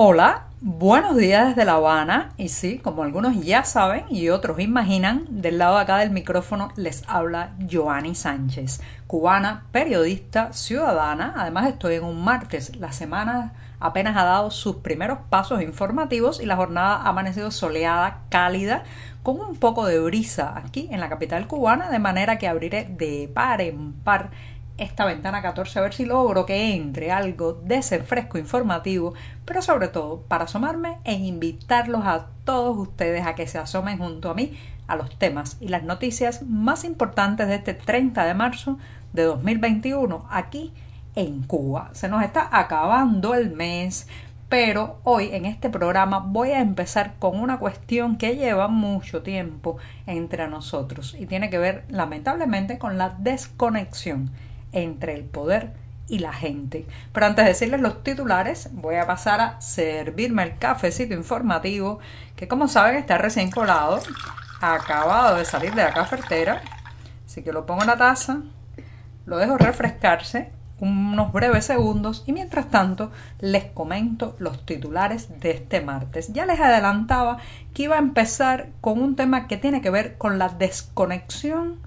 Hola, buenos días desde La Habana. Y sí, como algunos ya saben y otros imaginan, del lado de acá del micrófono les habla Joanny Sánchez, cubana, periodista, ciudadana. Además estoy en un martes. La semana apenas ha dado sus primeros pasos informativos y la jornada ha amanecido soleada, cálida, con un poco de brisa aquí en la capital cubana, de manera que abriré de par en par esta ventana 14 a ver si logro que entre algo de ese fresco informativo, pero sobre todo para asomarme e invitarlos a todos ustedes a que se asomen junto a mí a los temas y las noticias más importantes de este 30 de marzo de 2021 aquí en Cuba. Se nos está acabando el mes, pero hoy en este programa voy a empezar con una cuestión que lleva mucho tiempo entre nosotros y tiene que ver lamentablemente con la desconexión entre el poder y la gente. Pero antes de decirles los titulares, voy a pasar a servirme el cafecito informativo, que como saben está recién colado, acabado de salir de la cafetera. Así que lo pongo en la taza, lo dejo refrescarse unos breves segundos y mientras tanto les comento los titulares de este martes. Ya les adelantaba que iba a empezar con un tema que tiene que ver con la desconexión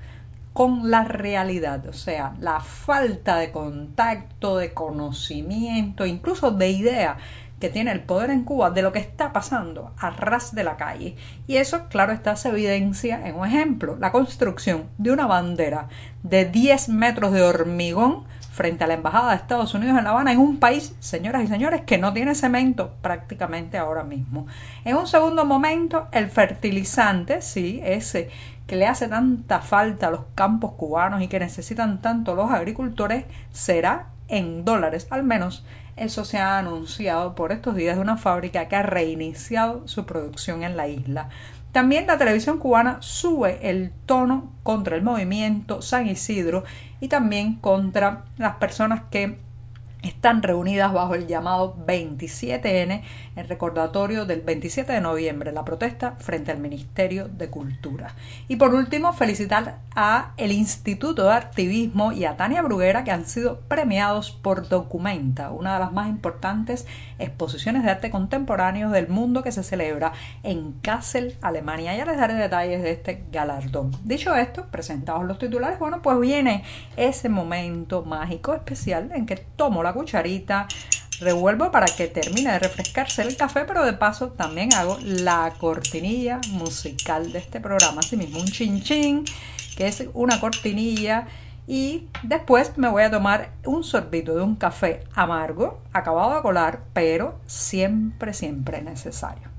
con la realidad, o sea, la falta de contacto, de conocimiento, incluso de idea que tiene el poder en Cuba de lo que está pasando a ras de la calle. Y eso, claro está, se evidencia en un ejemplo, la construcción de una bandera de 10 metros de hormigón frente a la Embajada de Estados Unidos en La Habana, en un país, señoras y señores, que no tiene cemento prácticamente ahora mismo. En un segundo momento, el fertilizante, sí, ese que le hace tanta falta a los campos cubanos y que necesitan tanto los agricultores será en dólares. Al menos eso se ha anunciado por estos días de una fábrica que ha reiniciado su producción en la isla. También la televisión cubana sube el tono contra el movimiento San Isidro y también contra las personas que están reunidas bajo el llamado 27N en recordatorio del 27 de noviembre, la protesta frente al Ministerio de Cultura. Y por último, felicitar a el Instituto de Activismo y a Tania Bruguera que han sido premiados por Documenta, una de las más importantes exposiciones de arte contemporáneo del mundo que se celebra en Kassel, Alemania. Ya les daré detalles de este galardón. Dicho esto, presentados los titulares, bueno, pues viene ese momento mágico especial en que tomo la cucharita, revuelvo para que termine de refrescarse el café, pero de paso también hago la cortinilla musical de este programa, así mismo un chin chin, que es una cortinilla y después me voy a tomar un sorbito de un café amargo, acabado de colar, pero siempre, siempre necesario.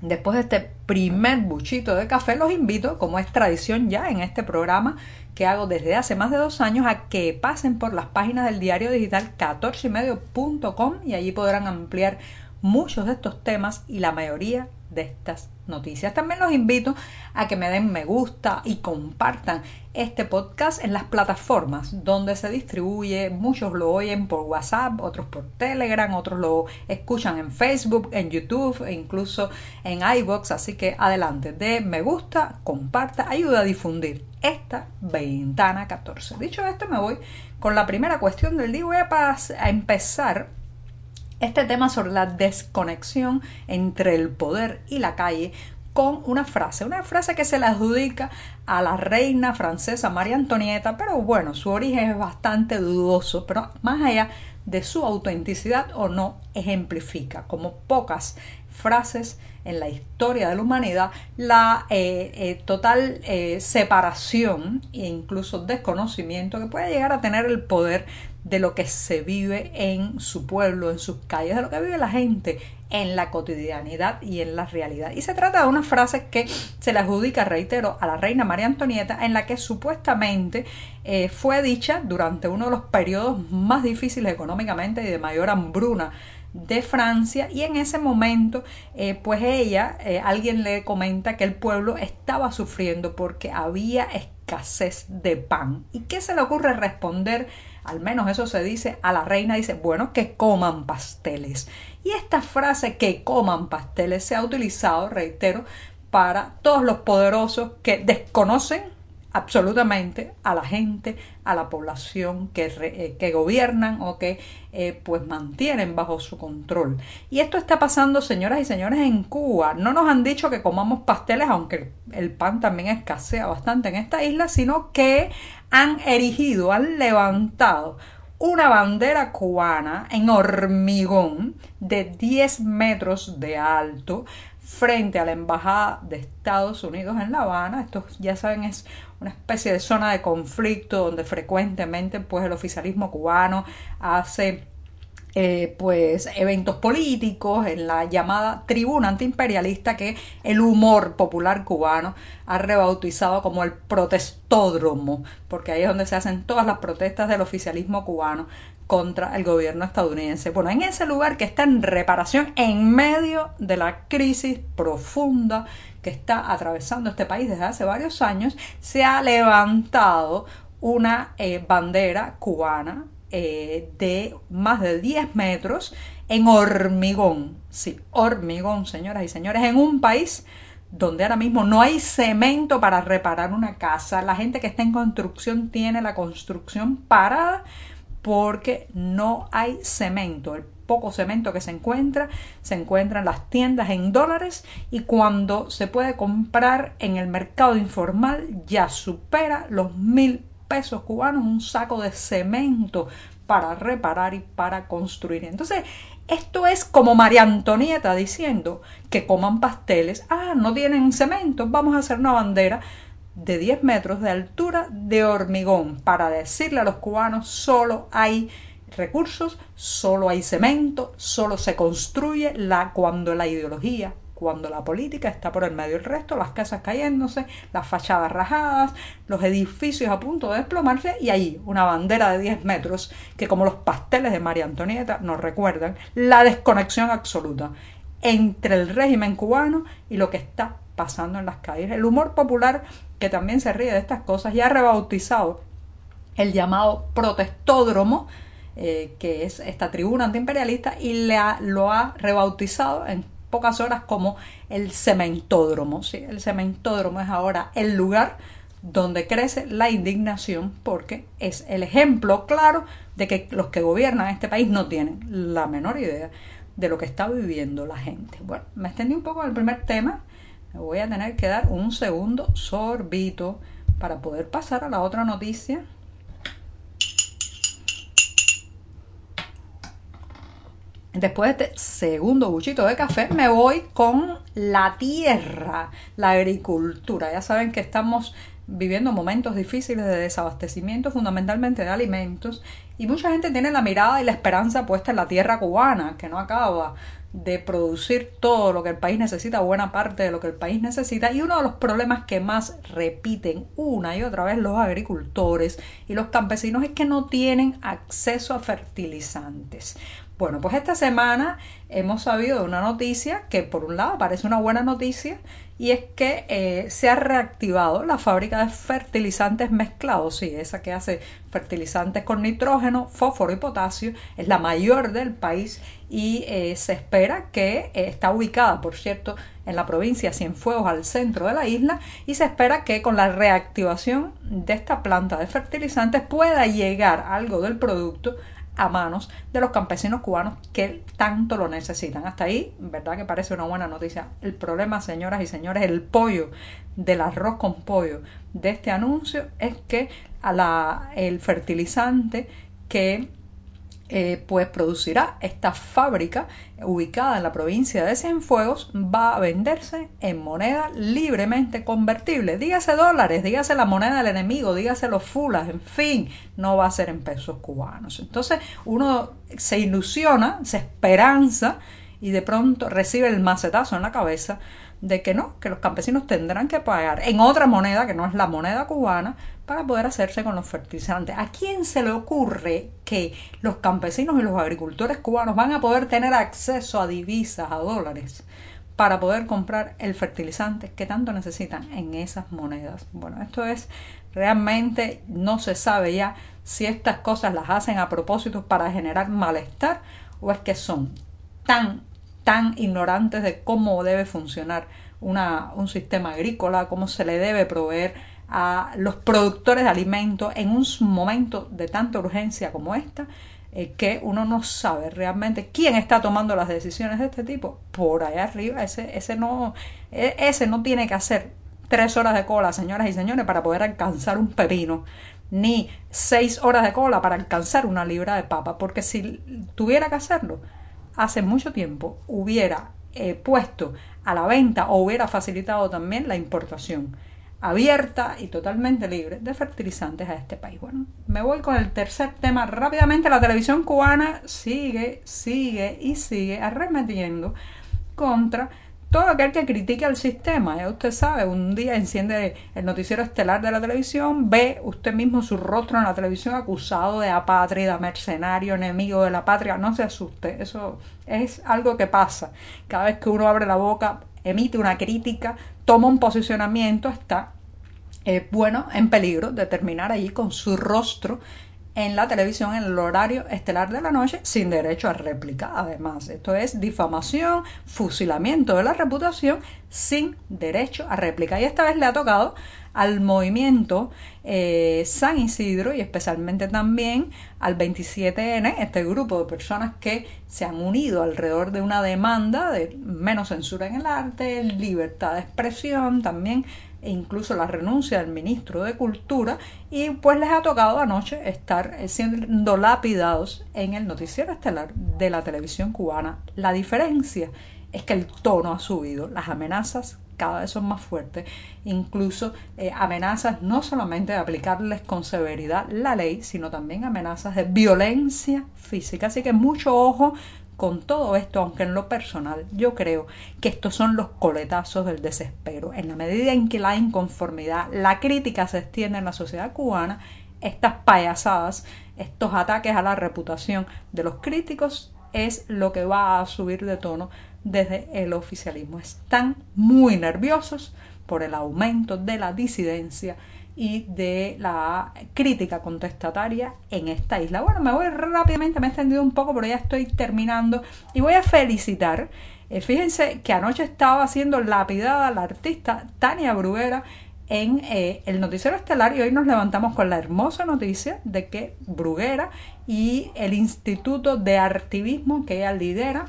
Después de este primer buchito de café, los invito, como es tradición ya en este programa que hago desde hace más de dos años, a que pasen por las páginas del diario digital 14ymedio.com y allí podrán ampliar muchos de estos temas y la mayoría de estas noticias. También los invito a que me den me gusta y compartan este podcast en las plataformas donde se distribuye. Muchos lo oyen por WhatsApp, otros por Telegram, otros lo escuchan en Facebook, en YouTube e incluso en iBox. Así que adelante, de me gusta, comparta, ayuda a difundir esta ventana 14. Dicho esto, me voy con la primera cuestión del día. Voy a, a empezar este tema sobre la desconexión entre el poder y la calle con una frase, una frase que se le adjudica a la reina francesa María Antonieta, pero bueno, su origen es bastante dudoso, pero más allá de su autenticidad o no, ejemplifica como pocas frases en la historia de la humanidad la eh, eh, total eh, separación e incluso desconocimiento que puede llegar a tener el poder de lo que se vive en su pueblo, en sus calles, de lo que vive la gente en la cotidianidad y en la realidad. Y se trata de una frase que se le adjudica, reitero, a la reina María Antonieta, en la que supuestamente eh, fue dicha durante uno de los periodos más difíciles económicamente y de mayor hambruna de Francia y en ese momento eh, pues ella eh, alguien le comenta que el pueblo estaba sufriendo porque había de pan. Y qué se le ocurre responder al menos eso se dice a la reina dice bueno que coman pasteles y esta frase que coman pasteles se ha utilizado reitero para todos los poderosos que desconocen absolutamente a la gente, a la población que, eh, gobiernan o que eh, pues mantienen bajo su control. Y esto está pasando, señoras y señores, en Cuba. No nos han dicho que comamos pasteles, aunque el pan también escasea bastante en esta isla, sino que han erigido, han levantado una bandera cubana en hormigón de 10 metros de alto frente a la embajada de Estados Unidos en La Habana. Esto ya saben es una especie de zona de conflicto donde frecuentemente pues el oficialismo cubano hace eh, pues eventos políticos en la llamada tribuna antiimperialista que el humor popular cubano ha rebautizado como el protestódromo, porque ahí es donde se hacen todas las protestas del oficialismo cubano contra el gobierno estadounidense. Bueno, en ese lugar que está en reparación en medio de la crisis profunda que está atravesando este país desde hace varios años, se ha levantado una eh, bandera cubana eh, de más de 10 metros en hormigón. Sí, hormigón, señoras y señores, en un país donde ahora mismo no hay cemento para reparar una casa. La gente que está en construcción tiene la construcción parada porque no hay cemento. El poco cemento que se encuentra se encuentra en las tiendas en dólares y cuando se puede comprar en el mercado informal ya supera los mil pesos cubanos un saco de cemento para reparar y para construir. Entonces, esto es como María Antonieta diciendo que coman pasteles. Ah, no tienen cemento, vamos a hacer una bandera de 10 metros de altura de hormigón para decirle a los cubanos solo hay recursos, solo hay cemento, solo se construye la, cuando la ideología, cuando la política está por el medio del resto, las casas cayéndose, las fachadas rajadas, los edificios a punto de desplomarse y ahí una bandera de 10 metros que como los pasteles de María Antonieta nos recuerdan la desconexión absoluta entre el régimen cubano y lo que está pasando en las calles. El humor popular, que también se ríe de estas cosas, ya ha rebautizado el llamado protestódromo, eh, que es esta tribuna antiimperialista, y le lo ha rebautizado en pocas horas como el cementódromo. ¿sí? El cementódromo es ahora el lugar donde crece la indignación porque es el ejemplo claro de que los que gobiernan este país no tienen la menor idea de lo que está viviendo la gente. Bueno, me extendí un poco en el primer tema, me voy a tener que dar un segundo sorbito para poder pasar a la otra noticia. Después de este segundo buchito de café, me voy con la tierra, la agricultura. Ya saben que estamos viviendo momentos difíciles de desabastecimiento, fundamentalmente de alimentos, y mucha gente tiene la mirada y la esperanza puesta en la tierra cubana, que no acaba de producir todo lo que el país necesita, buena parte de lo que el país necesita. Y uno de los problemas que más repiten una y otra vez los agricultores y los campesinos es que no tienen acceso a fertilizantes. Bueno, pues esta semana hemos sabido de una noticia que por un lado parece una buena noticia y es que eh, se ha reactivado la fábrica de fertilizantes mezclados, sí, esa que hace fertilizantes con nitrógeno, fósforo y potasio, es la mayor del país y eh, se espera que eh, está ubicada, por cierto, en la provincia Cienfuegos, al centro de la isla, y se espera que con la reactivación de esta planta de fertilizantes pueda llegar algo del producto a manos de los campesinos cubanos que tanto lo necesitan. Hasta ahí, verdad que parece una buena noticia. El problema, señoras y señores, el pollo del arroz con pollo de este anuncio es que el fertilizante que eh, pues producirá esta fábrica ubicada en la provincia de Cienfuegos va a venderse en moneda libremente convertible. Dígase dólares, dígase la moneda del enemigo, dígase los fulas, en fin, no va a ser en pesos cubanos. Entonces uno se ilusiona, se esperanza y de pronto recibe el macetazo en la cabeza de que no, que los campesinos tendrán que pagar en otra moneda que no es la moneda cubana para poder hacerse con los fertilizantes. ¿A quién se le ocurre que los campesinos y los agricultores cubanos van a poder tener acceso a divisas, a dólares? para poder comprar el fertilizante que tanto necesitan en esas monedas. Bueno, esto es realmente no se sabe ya si estas cosas las hacen a propósito para generar malestar o es que son tan tan ignorantes de cómo debe funcionar una, un sistema agrícola, cómo se le debe proveer a los productores de alimentos en un momento de tanta urgencia como esta eh, que uno no sabe realmente quién está tomando las decisiones de este tipo. Por allá arriba ese ese no e, ese no tiene que hacer tres horas de cola señoras y señores para poder alcanzar un pepino ni seis horas de cola para alcanzar una libra de papa porque si tuviera que hacerlo hace mucho tiempo hubiera eh, puesto a la venta o hubiera facilitado también la importación abierta y totalmente libre de fertilizantes a este país. Bueno, me voy con el tercer tema rápidamente. La televisión cubana sigue, sigue y sigue arremetiendo contra todo aquel que critique al sistema. Ya usted sabe, un día enciende el noticiero estelar de la televisión, ve usted mismo su rostro en la televisión acusado de apátrida, mercenario, enemigo de la patria. No se asuste, eso es algo que pasa. Cada vez que uno abre la boca, emite una crítica, toma un posicionamiento, está, eh, bueno, en peligro de terminar allí con su rostro en la televisión en el horario estelar de la noche sin derecho a réplica. Además, esto es difamación, fusilamiento de la reputación sin derecho a réplica. Y esta vez le ha tocado al movimiento eh, San Isidro y especialmente también al 27N, este grupo de personas que se han unido alrededor de una demanda de menos censura en el arte, libertad de expresión, también e incluso la renuncia del ministro de Cultura y pues les ha tocado anoche estar siendo lapidados en el noticiero estelar de la televisión cubana. La diferencia es que el tono ha subido, las amenazas cada vez son más fuertes, incluso eh, amenazas no solamente de aplicarles con severidad la ley, sino también amenazas de violencia física. Así que mucho ojo con todo esto, aunque en lo personal yo creo que estos son los coletazos del desespero. En la medida en que la inconformidad, la crítica se extiende en la sociedad cubana, estas payasadas, estos ataques a la reputación de los críticos es lo que va a subir de tono desde el oficialismo. Están muy nerviosos por el aumento de la disidencia y de la crítica contestataria en esta isla. Bueno, me voy rápidamente, me he extendido un poco, pero ya estoy terminando y voy a felicitar. Eh, fíjense que anoche estaba siendo lapidada la artista Tania Bruguera en eh, el noticiero estelar y hoy nos levantamos con la hermosa noticia de que Bruguera y el Instituto de Artivismo que ella lidera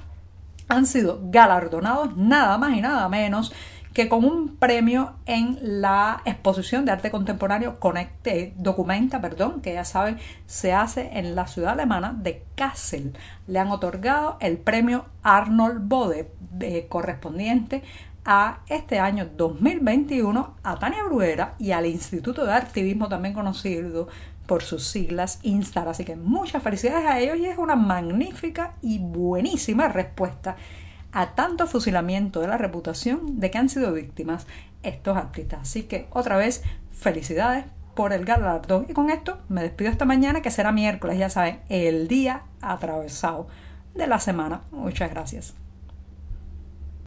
han sido galardonados nada más y nada menos que con un premio en la exposición de arte contemporáneo Conecte, Documenta, perdón, que ya saben, se hace en la ciudad alemana de Kassel. Le han otorgado el premio Arnold Bode eh, correspondiente a este año 2021 a Tania Bruera y al Instituto de Activismo también conocido por sus siglas Instar. Así que muchas felicidades a ellos y es una magnífica y buenísima respuesta a tanto fusilamiento de la reputación de que han sido víctimas estos artistas. Así que otra vez, felicidades por el galardón. Y con esto me despido esta mañana, que será miércoles, ya saben, el día atravesado de la semana. Muchas gracias.